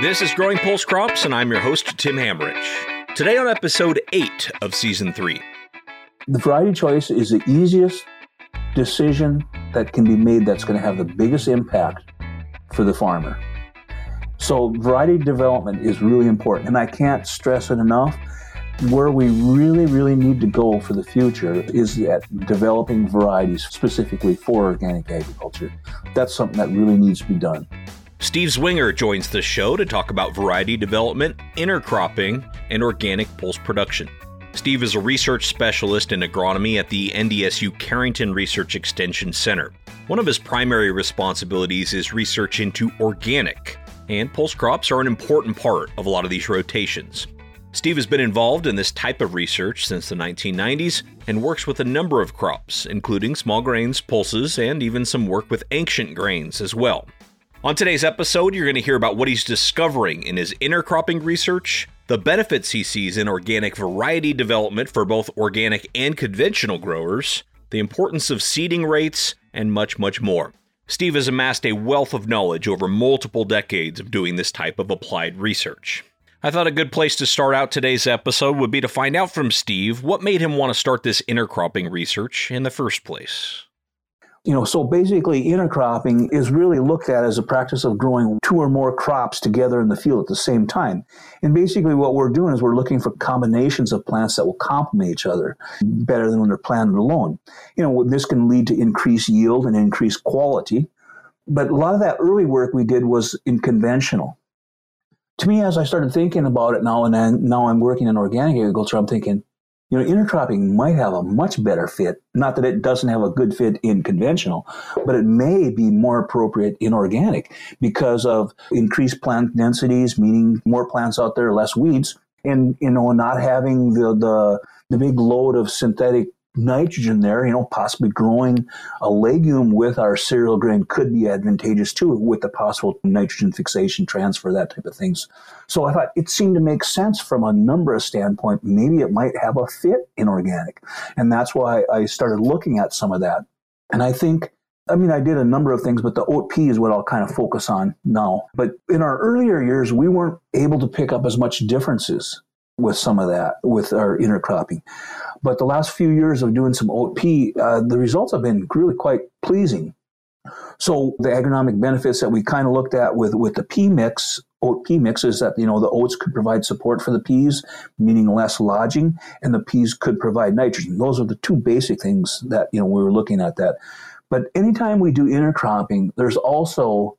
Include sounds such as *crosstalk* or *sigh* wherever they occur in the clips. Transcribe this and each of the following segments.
This is Growing Pulse Crops, and I'm your host, Tim Hammerich. Today on episode 8 of season 3. The variety choice is the easiest decision that can be made that's going to have the biggest impact for the farmer. So, variety development is really important, and I can't stress it enough. Where we really, really need to go for the future is at developing varieties specifically for organic agriculture. That's something that really needs to be done. Steve Zwinger joins the show to talk about variety development, intercropping, and organic pulse production. Steve is a research specialist in agronomy at the NDSU Carrington Research Extension Center. One of his primary responsibilities is research into organic, and pulse crops are an important part of a lot of these rotations. Steve has been involved in this type of research since the 1990s and works with a number of crops, including small grains, pulses, and even some work with ancient grains as well. On today's episode, you're going to hear about what he's discovering in his intercropping research, the benefits he sees in organic variety development for both organic and conventional growers, the importance of seeding rates, and much, much more. Steve has amassed a wealth of knowledge over multiple decades of doing this type of applied research. I thought a good place to start out today's episode would be to find out from Steve what made him want to start this intercropping research in the first place. You know, so basically, intercropping is really looked at as a practice of growing two or more crops together in the field at the same time. And basically, what we're doing is we're looking for combinations of plants that will complement each other better than when they're planted alone. You know, this can lead to increased yield and increased quality. But a lot of that early work we did was in conventional to me, as I started thinking about it now, and now I'm working in organic agriculture, I'm thinking, you know, intercropping might have a much better fit. Not that it doesn't have a good fit in conventional, but it may be more appropriate in organic because of increased plant densities, meaning more plants out there, less weeds, and you know, not having the the the big load of synthetic nitrogen there, you know, possibly growing a legume with our cereal grain could be advantageous too, with the possible nitrogen fixation transfer, that type of things. So I thought it seemed to make sense from a number of standpoint. Maybe it might have a fit in organic. And that's why I started looking at some of that. And I think I mean, I did a number of things, but the oat pea is what I'll kind of focus on now. But in our earlier years, we weren't able to pick up as much differences with some of that with our intercropping. But the last few years of doing some oat pea, uh, the results have been really quite pleasing. So the agronomic benefits that we kind of looked at with, with the pea mix, oat pea mix, is that you know the oats could provide support for the peas, meaning less lodging, and the peas could provide nitrogen. Those are the two basic things that you know we were looking at that. But anytime we do intercropping, there's also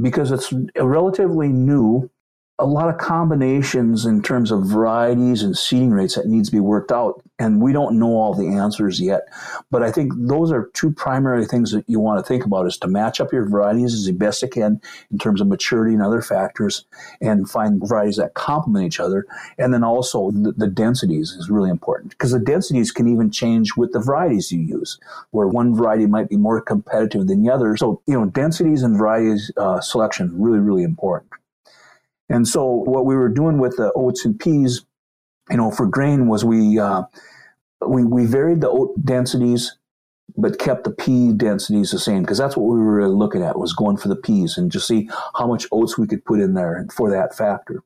because it's a relatively new a lot of combinations in terms of varieties and seeding rates that needs to be worked out and we don't know all the answers yet. But i think those are two primary things that you want to think about is to match up your varieties as best you can in terms of maturity and other factors and find varieties that complement each other. And then also the, the densities is really important because the densities can even change with the varieties you use where one variety might be more competitive than the other. So you know densities and varieties uh, selection really really important and so what we were doing with the oats and peas, you know, for grain was we uh, we we varied the oat densities, but kept the pea densities the same because that's what we were looking at was going for the peas and just see how much oats we could put in there for that factor.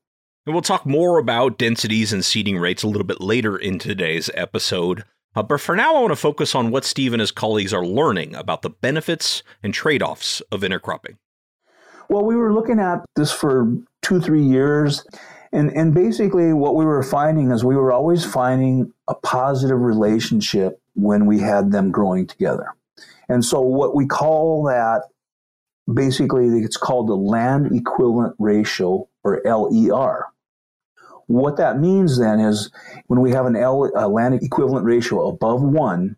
And we'll talk more about densities and seeding rates a little bit later in today's episode. Uh, but for now, I want to focus on what Steve and his colleagues are learning about the benefits and trade offs of intercropping. Well, we were looking at this for two, three years. And, and basically, what we were finding is we were always finding a positive relationship when we had them growing together. And so, what we call that basically, it's called the land equivalent ratio or LER. What that means then is when we have an L, a land equivalent ratio above one,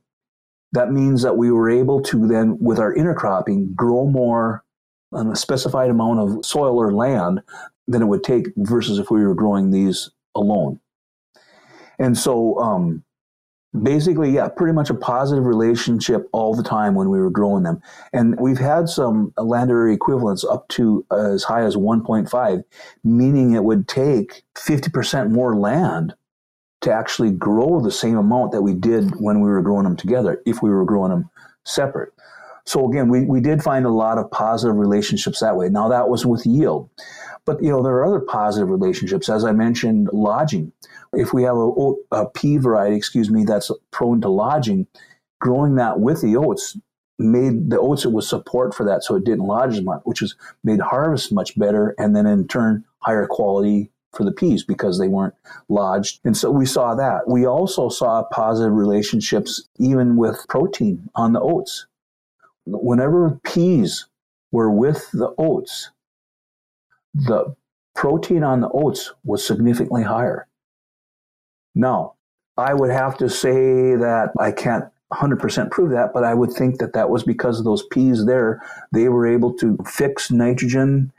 that means that we were able to then, with our intercropping, grow more on a specified amount of soil or land than it would take versus if we were growing these alone. And so, um, basically, yeah, pretty much a positive relationship all the time when we were growing them. And we've had some land area equivalents up to as high as 1.5, meaning it would take 50% more land to actually grow the same amount that we did when we were growing them together if we were growing them separate. So again, we, we did find a lot of positive relationships that way. Now that was with yield. But you know, there are other positive relationships. As I mentioned, lodging. If we have a, a pea variety, excuse me, that's prone to lodging, growing that with the oats made the oats it was support for that, so it didn't lodge as much, which was made harvest much better, and then in turn higher quality for the peas because they weren't lodged. And so we saw that. We also saw positive relationships even with protein on the oats. Whenever peas were with the oats, the protein on the oats was significantly higher. Now, I would have to say that I can't 100% prove that, but I would think that that was because of those peas there. They were able to fix nitrogen,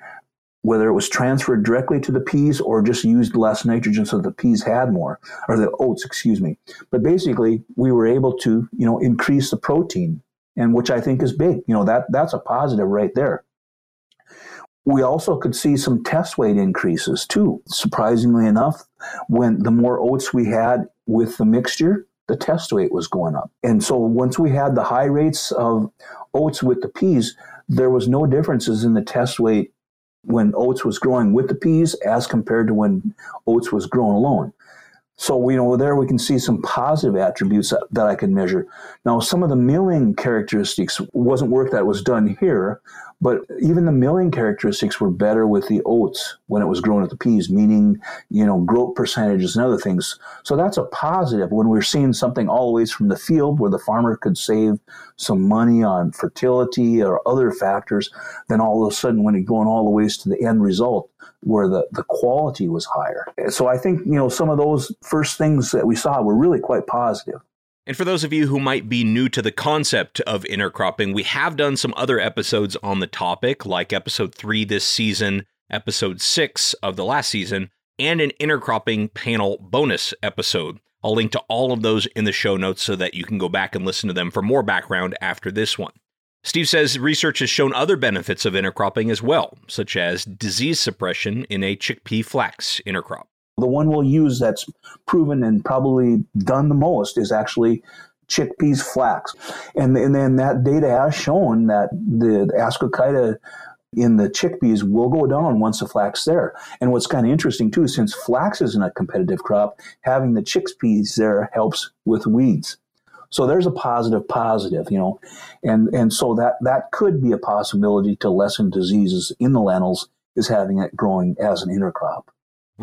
whether it was transferred directly to the peas or just used less nitrogen so the peas had more, or the oats, excuse me. But basically, we were able to, you know, increase the protein, and which I think is big. You know, that that's a positive right there. We also could see some test weight increases too. Surprisingly enough, when the more oats we had with the mixture, the test weight was going up. And so once we had the high rates of oats with the peas, there was no differences in the test weight when oats was growing with the peas as compared to when oats was grown alone. So, you know, there we can see some positive attributes that, that, I can measure. Now, some of the milling characteristics wasn't work that was done here, but even the milling characteristics were better with the oats when it was grown at the peas, meaning, you know, groat percentages and other things. So that's a positive when we're seeing something always from the field where the farmer could save some money on fertility or other factors. Then all of a sudden, when you're going all the ways to the end result, where the, the quality was higher. So I think, you know, some of those first things that we saw were really quite positive. And for those of you who might be new to the concept of intercropping, we have done some other episodes on the topic, like episode three this season, episode six of the last season, and an intercropping panel bonus episode. I'll link to all of those in the show notes so that you can go back and listen to them for more background after this one. Steve says research has shown other benefits of intercropping as well, such as disease suppression in a chickpea flax intercrop. The one we'll use that's proven and probably done the most is actually chickpeas flax. And, and then that data has shown that the ascochyta in the chickpeas will go down once the flax there. And what's kind of interesting too, since flax isn't a competitive crop, having the chickpeas there helps with weeds. So there's a positive positive, you know, and and so that that could be a possibility to lessen diseases in the lentils is having it growing as an intercrop.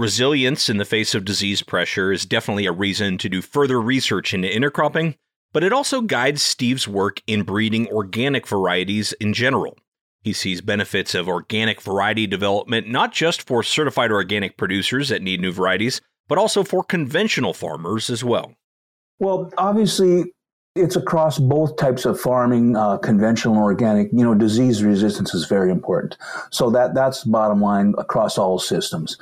Resilience in the face of disease pressure is definitely a reason to do further research into intercropping, but it also guides Steve's work in breeding organic varieties in general. He sees benefits of organic variety development not just for certified organic producers that need new varieties, but also for conventional farmers as well. Well, obviously, it's across both types of farming, uh, conventional and organic. You know, disease resistance is very important. So that that's bottom line across all systems.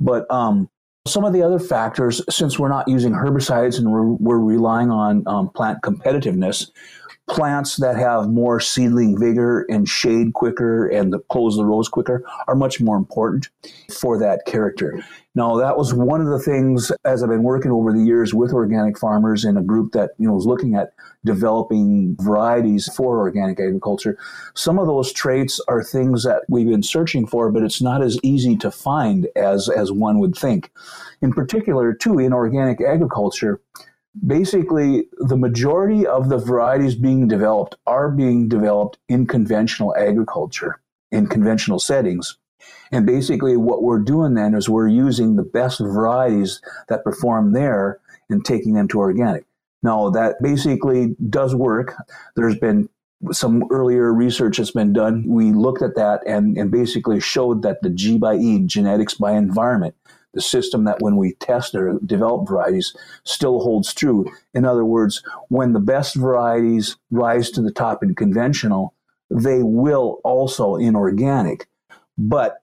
But um, some of the other factors, since we're not using herbicides and we're, we're relying on um, plant competitiveness, plants that have more seedling vigor and shade quicker and the, close the rows quicker are much more important for that character. Now, that was one of the things as I've been working over the years with organic farmers in a group that you know was looking at developing varieties for organic agriculture. Some of those traits are things that we've been searching for, but it's not as easy to find as as one would think. In particular, too, in organic agriculture, basically the majority of the varieties being developed are being developed in conventional agriculture in conventional settings. And basically what we're doing then is we're using the best varieties that perform there and taking them to organic. Now that basically does work. There's been some earlier research that's been done. We looked at that and, and basically showed that the g by e genetics by environment the system that when we test or develop varieties still holds true. In other words, when the best varieties rise to the top in conventional, they will also in organic. But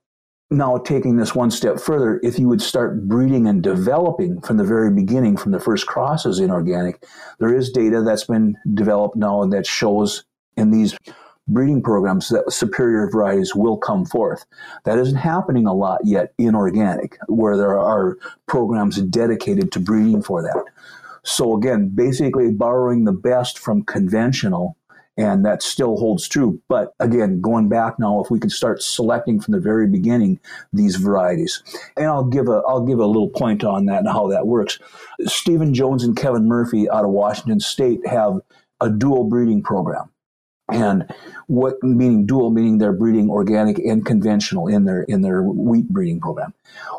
now taking this one step further, if you would start breeding and developing from the very beginning, from the first crosses in organic, there is data that's been developed now that shows in these breeding programs that superior varieties will come forth. That isn't happening a lot yet in organic, where there are programs dedicated to breeding for that. So again, basically borrowing the best from conventional And that still holds true. But again, going back now, if we could start selecting from the very beginning these varieties, and I'll give a I'll give a little point on that and how that works. Stephen Jones and Kevin Murphy out of Washington State have a dual breeding program and what meaning dual meaning they're breeding organic and conventional in their in their wheat breeding program.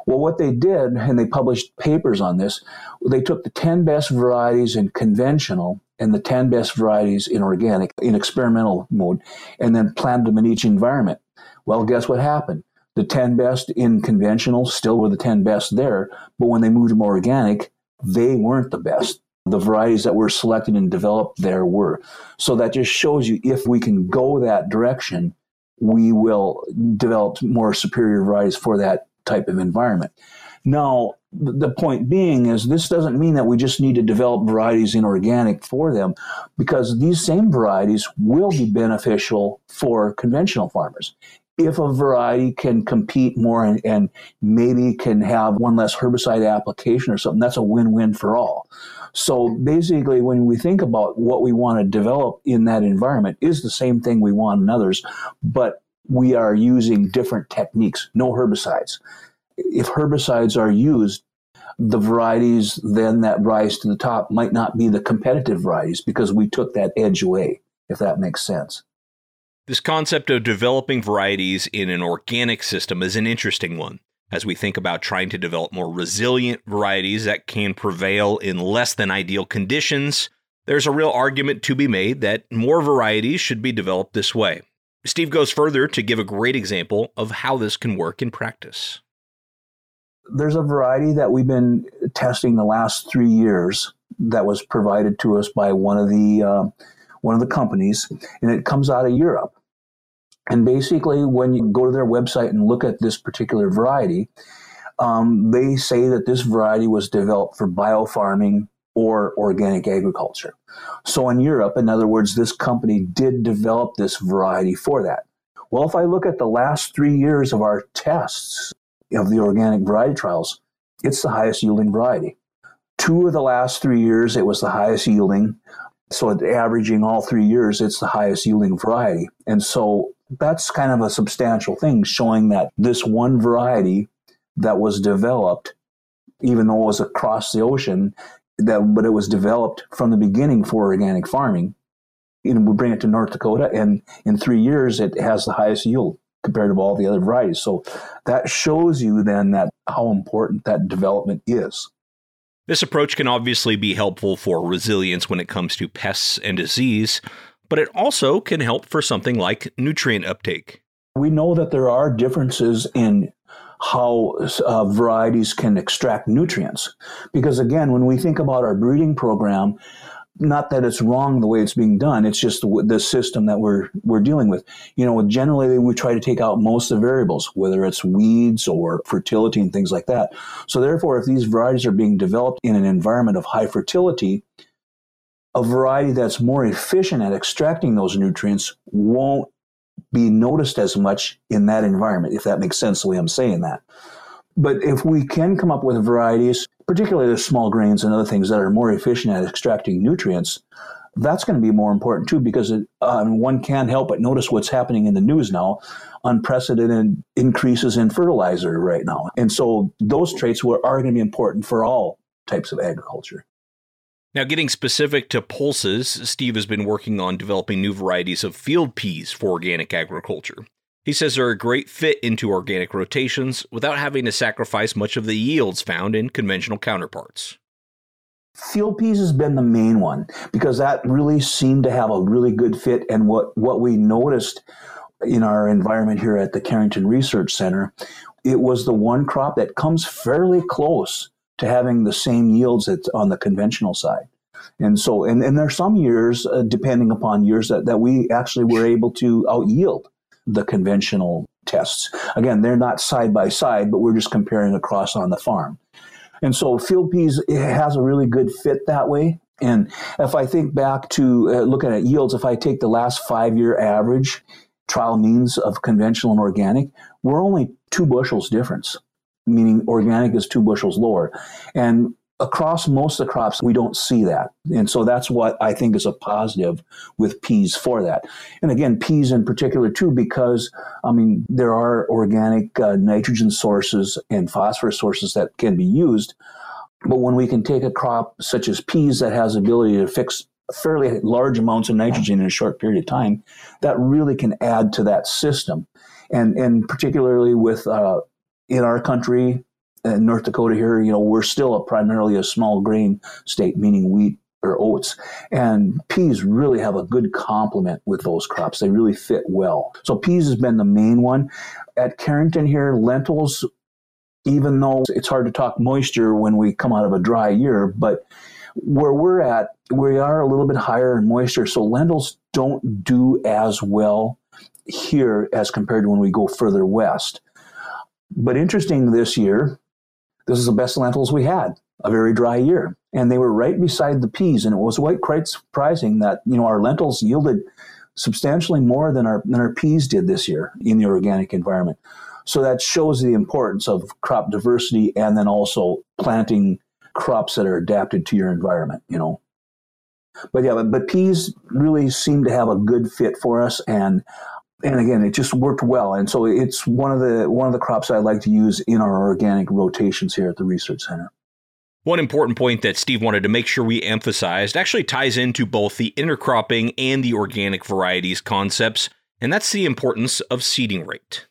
Well what they did and they published papers on this they took the 10 best varieties in conventional and the 10 best varieties in organic in experimental mode and then planted them in each environment. Well guess what happened? The 10 best in conventional still were the 10 best there but when they moved them organic they weren't the best the varieties that were selected and developed there were. So that just shows you if we can go that direction, we will develop more superior varieties for that type of environment. Now, the point being is this doesn't mean that we just need to develop varieties in organic for them because these same varieties will be beneficial for conventional farmers. If a variety can compete more and, and maybe can have one less herbicide application or something, that's a win win for all. So basically, when we think about what we want to develop in that environment, is the same thing we want in others, but we are using different techniques. No herbicides. If herbicides are used, the varieties then that rise to the top might not be the competitive varieties because we took that edge away, if that makes sense. This concept of developing varieties in an organic system is an interesting one as we think about trying to develop more resilient varieties that can prevail in less than ideal conditions, there's a real argument to be made that more varieties should be developed this way. Steve goes further to give a great example of how this can work in practice. There's a variety that we've been testing the last three years that was provided to us by one of the uh, one of the companies, and it comes out of Europe. And basically, when you go to their website and look at this particular variety, um, they say that this variety was developed for biofarming or organic agriculture. So in Europe, in other words, this company did develop this variety for that. Well, if I look at the last three years of our tests of the organic variety trials, it's the highest yielding variety. Two of the last three years, it was the highest yielding. So averaging all three years, it's the highest yielding variety. And so that's kind of a substantial thing showing that this one variety that was developed, even though it was across the ocean, that but it was developed from the beginning for organic farming. And we bring it to North Dakota, and in three years, it has the highest yield compared to all the other varieties. So that shows you then that how important that development is. This approach can obviously be helpful for resilience when it comes to pests and disease, but it also can help for something like nutrient uptake. We know that there are differences in how uh, varieties can extract nutrients. Because again, when we think about our breeding program, not that it's wrong the way it's being done. It's just the, the, system that we're we're dealing with. You know, generally we try to take out most of the variables, whether it's weeds or fertility and things like that. So therefore, if these varieties are being developed in an environment of high fertility, a variety that's more efficient at extracting those nutrients won't be noticed as much in that environment, if that makes sense the way I'm saying that. But if we can come up with varieties, particularly the small grains and other things that are more efficient at extracting nutrients, that's going to be more important too because it, uh, one can't help but notice what's happening in the news now unprecedented increases in fertilizer right now. And so those traits are going to be important for all types of agriculture. Now, getting specific to pulses, Steve has been working on developing new varieties of field peas for organic agriculture. He says they're a great fit into organic rotations without having to sacrifice much of the yields found in conventional counterparts. Field peas has been the main one because that really seemed to have a really good fit. And what, what we noticed in our environment here at the Carrington Research Center, it was the one crop that comes fairly close to having the same yields that's on the conventional side. And so, and, and there are some years, uh, depending upon years, that, that we actually were able to out yield the conventional tests. Again, they're not side by side, but we're just comparing across on the farm. And so, field peas has a really good fit that way. And if I think back to uh, looking at yields, if I take the last five year average trial means of conventional and organic, we're only two bushels difference meaning organic is two bushels lower. And across most of the crops, we don't see that. And so that's what I think is a positive with peas for that. And again, peas in particular, too, because, I mean, there are organic uh, nitrogen sources and phosphorus sources that can be used. But when we can take a crop such as peas that has ability to fix fairly large amounts of nitrogen in a short period of time, that really can add to that system. And, and particularly with uh, in our country, in North Dakota here, you know, we're still a primarily a small grain state, meaning wheat or oats. And peas really have a good complement with those crops. They really fit well. So peas has been the main one. At Carrington here, lentils, even though it's hard to talk moisture when we come out of a dry year, but where we're at, we are a little bit higher in moisture. So lentils don't do as well here as compared to when we go further west. But interesting this year, this is the best lentils we had, a very dry year. And they were right beside the peas. And it was quite surprising that, you know, our lentils yielded substantially more than our, than our peas did this year in the organic environment. So that shows the importance of crop diversity and then also planting crops that are adapted to your environment, you know. But yeah, but, but peas really seem to have a good fit for us. And and again, it just worked well. And so it's one of the one of the crops I like to use in our organic rotations here at the research center. One important point that Steve wanted to make sure we emphasized actually ties into both the intercropping and the organic varieties concepts, and that's the importance of seeding rate.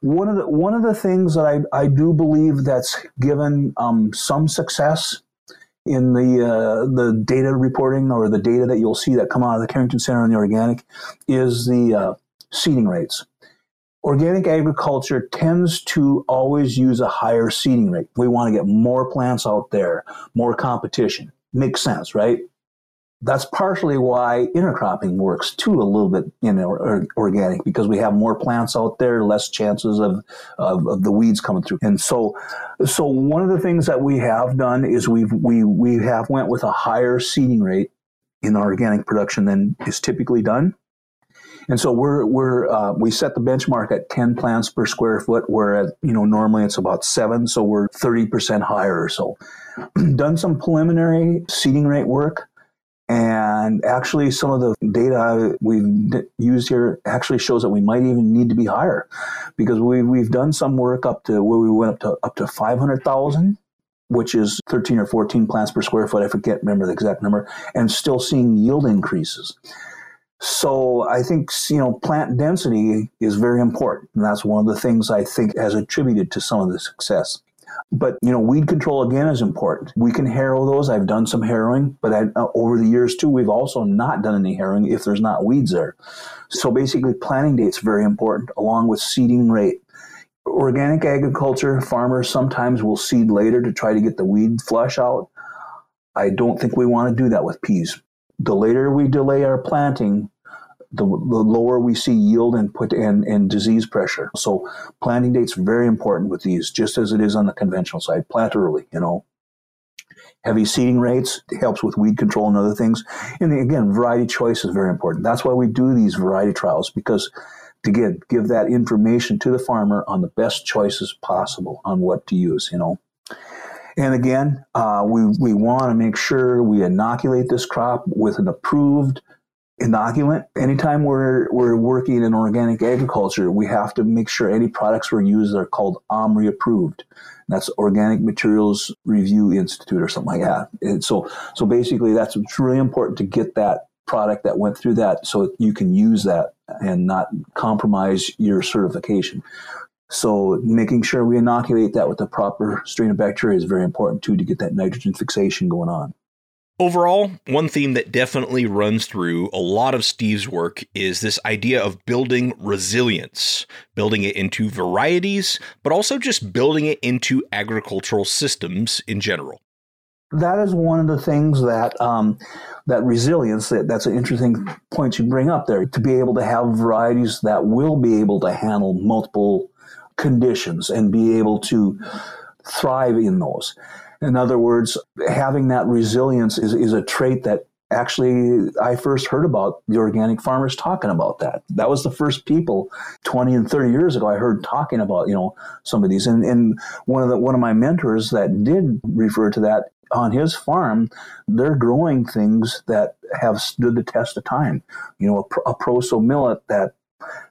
One of the one of the things that I, I do believe that's given um, some success in the uh, the data reporting or the data that you'll see that come out of the Carrington Center on the organic is the uh, seeding rates. Organic agriculture tends to always use a higher seeding rate. We want to get more plants out there, more competition. Makes sense, right? That's partially why intercropping works too a little bit in organic because we have more plants out there, less chances of, of, of the weeds coming through. And so, so one of the things that we have done is we've we we have went with a higher seeding rate in organic production than is typically done. And so we're we're uh, we set the benchmark at 10 plants per square foot, where you know normally it's about seven, so we're 30 percent higher or so. *clears throat* Done some preliminary seeding rate work, and actually some of the data we've used here actually shows that we might even need to be higher, because we we've done some work up to where we went up to up to 500,000 which is 13 or 14 plants per square foot. I forget, remember the exact number, and still seeing yield increases. So I think you know plant density is very important, and that's one of the things I think has attributed to some of the success. But you know, weed control again is important. We can harrow those. I've done some harrowing, but I, uh, over the years too, we've also not done any harrowing if there's not weeds there. So basically, planting date's very important, along with seeding rate. Organic agriculture farmers sometimes will seed later to try to get the weed flush out. I don't think we want to do that with peas. The later we delay our planting, the, the lower we see yield and put and, and disease pressure. So planting date's very important with these, just as it is on the conventional side. Plant early, you know. Heavy seeding rates helps with weed control and other things. And again, variety choice is very important. That's why we do these variety trials because to get give that information to the farmer on the best choices possible on what to use, you know. And again, uh, we, we want to make sure we inoculate this crop with an approved inoculant. Anytime we're we're working in organic agriculture, we have to make sure any products we're using are called OMRI approved. That's Organic Materials Review Institute or something like that. And so so basically, that's it's really important to get that product that went through that so you can use that and not compromise your certification. So making sure we inoculate that with the proper strain of bacteria is very important too to get that nitrogen fixation going on. Overall, one theme that definitely runs through a lot of Steve's work is this idea of building resilience, building it into varieties, but also just building it into agricultural systems in general. That is one of the things that um, that resilience. That, that's an interesting point you bring up there. To be able to have varieties that will be able to handle multiple conditions and be able to thrive in those. In other words, having that resilience is, is a trait that actually I first heard about the organic farmers talking about that. That was the first people 20 and 30 years ago I heard talking about, you know, some of these. And, and one of the one of my mentors that did refer to that on his farm, they're growing things that have stood the test of time. You know, a, a proso millet that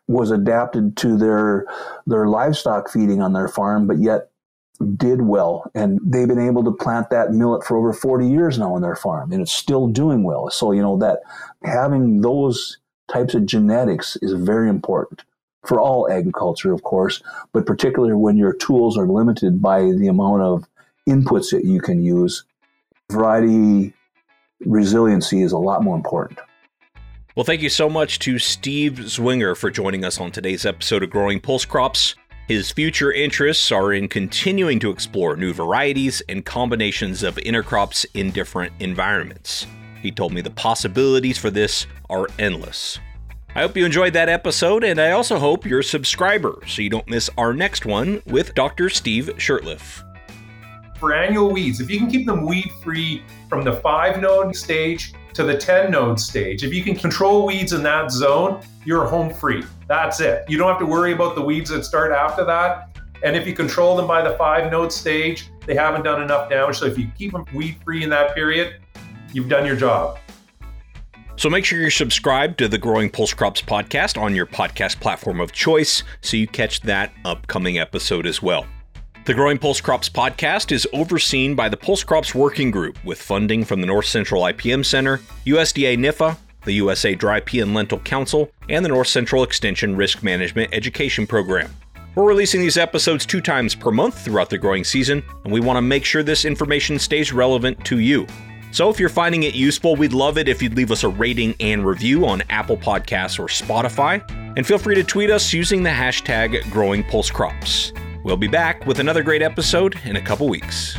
was adapted to their their livestock feeding on their farm, but yet did well. And they've been able to plant that millet for over 40 years now on their farm, and it's still doing well. So, you know, that having those types of genetics is very important for all agriculture, of course, but particularly when your tools are limited by the amount of inputs that you can use. Variety resiliency is a lot more important. Well, thank you so much to Steve Zwinger for joining us on today's episode of Growing Pulse Crops. His future interests are in continuing to explore new varieties and combinations of intercrops in different environments. He told me the possibilities for this are endless. I hope you enjoyed that episode, and I also hope you're a subscriber so you don't miss our next one with Dr. Steve Shirtliffe. For annual weeds, if you can keep them weed free from the five node stage to the 10 node stage. If you can control weeds in that zone, you're home free. That's it. You don't have to worry about the weeds that start after that. And if you control them by the five node stage, they haven't done enough damage. So if you keep them weed free in that period, you've done your job. So make sure you're subscribed to the Growing Pulse Crops podcast on your podcast platform of choice so you catch that upcoming episode as well. The Growing Pulse Crops podcast is overseen by the Pulse Crops Working Group with funding from the North Central IPM Center, USDA NIFA, the USA Dry Pea and Lentil Council, and the North Central Extension Risk Management Education Program. We're releasing these episodes two times per month throughout the growing season, and we want to make sure this information stays relevant to you. So if you're finding it useful, we'd love it if you'd leave us a rating and review on Apple Podcasts or Spotify, and feel free to tweet us using the hashtag Growing Pulse Crops. We'll be back with another great episode in a couple weeks.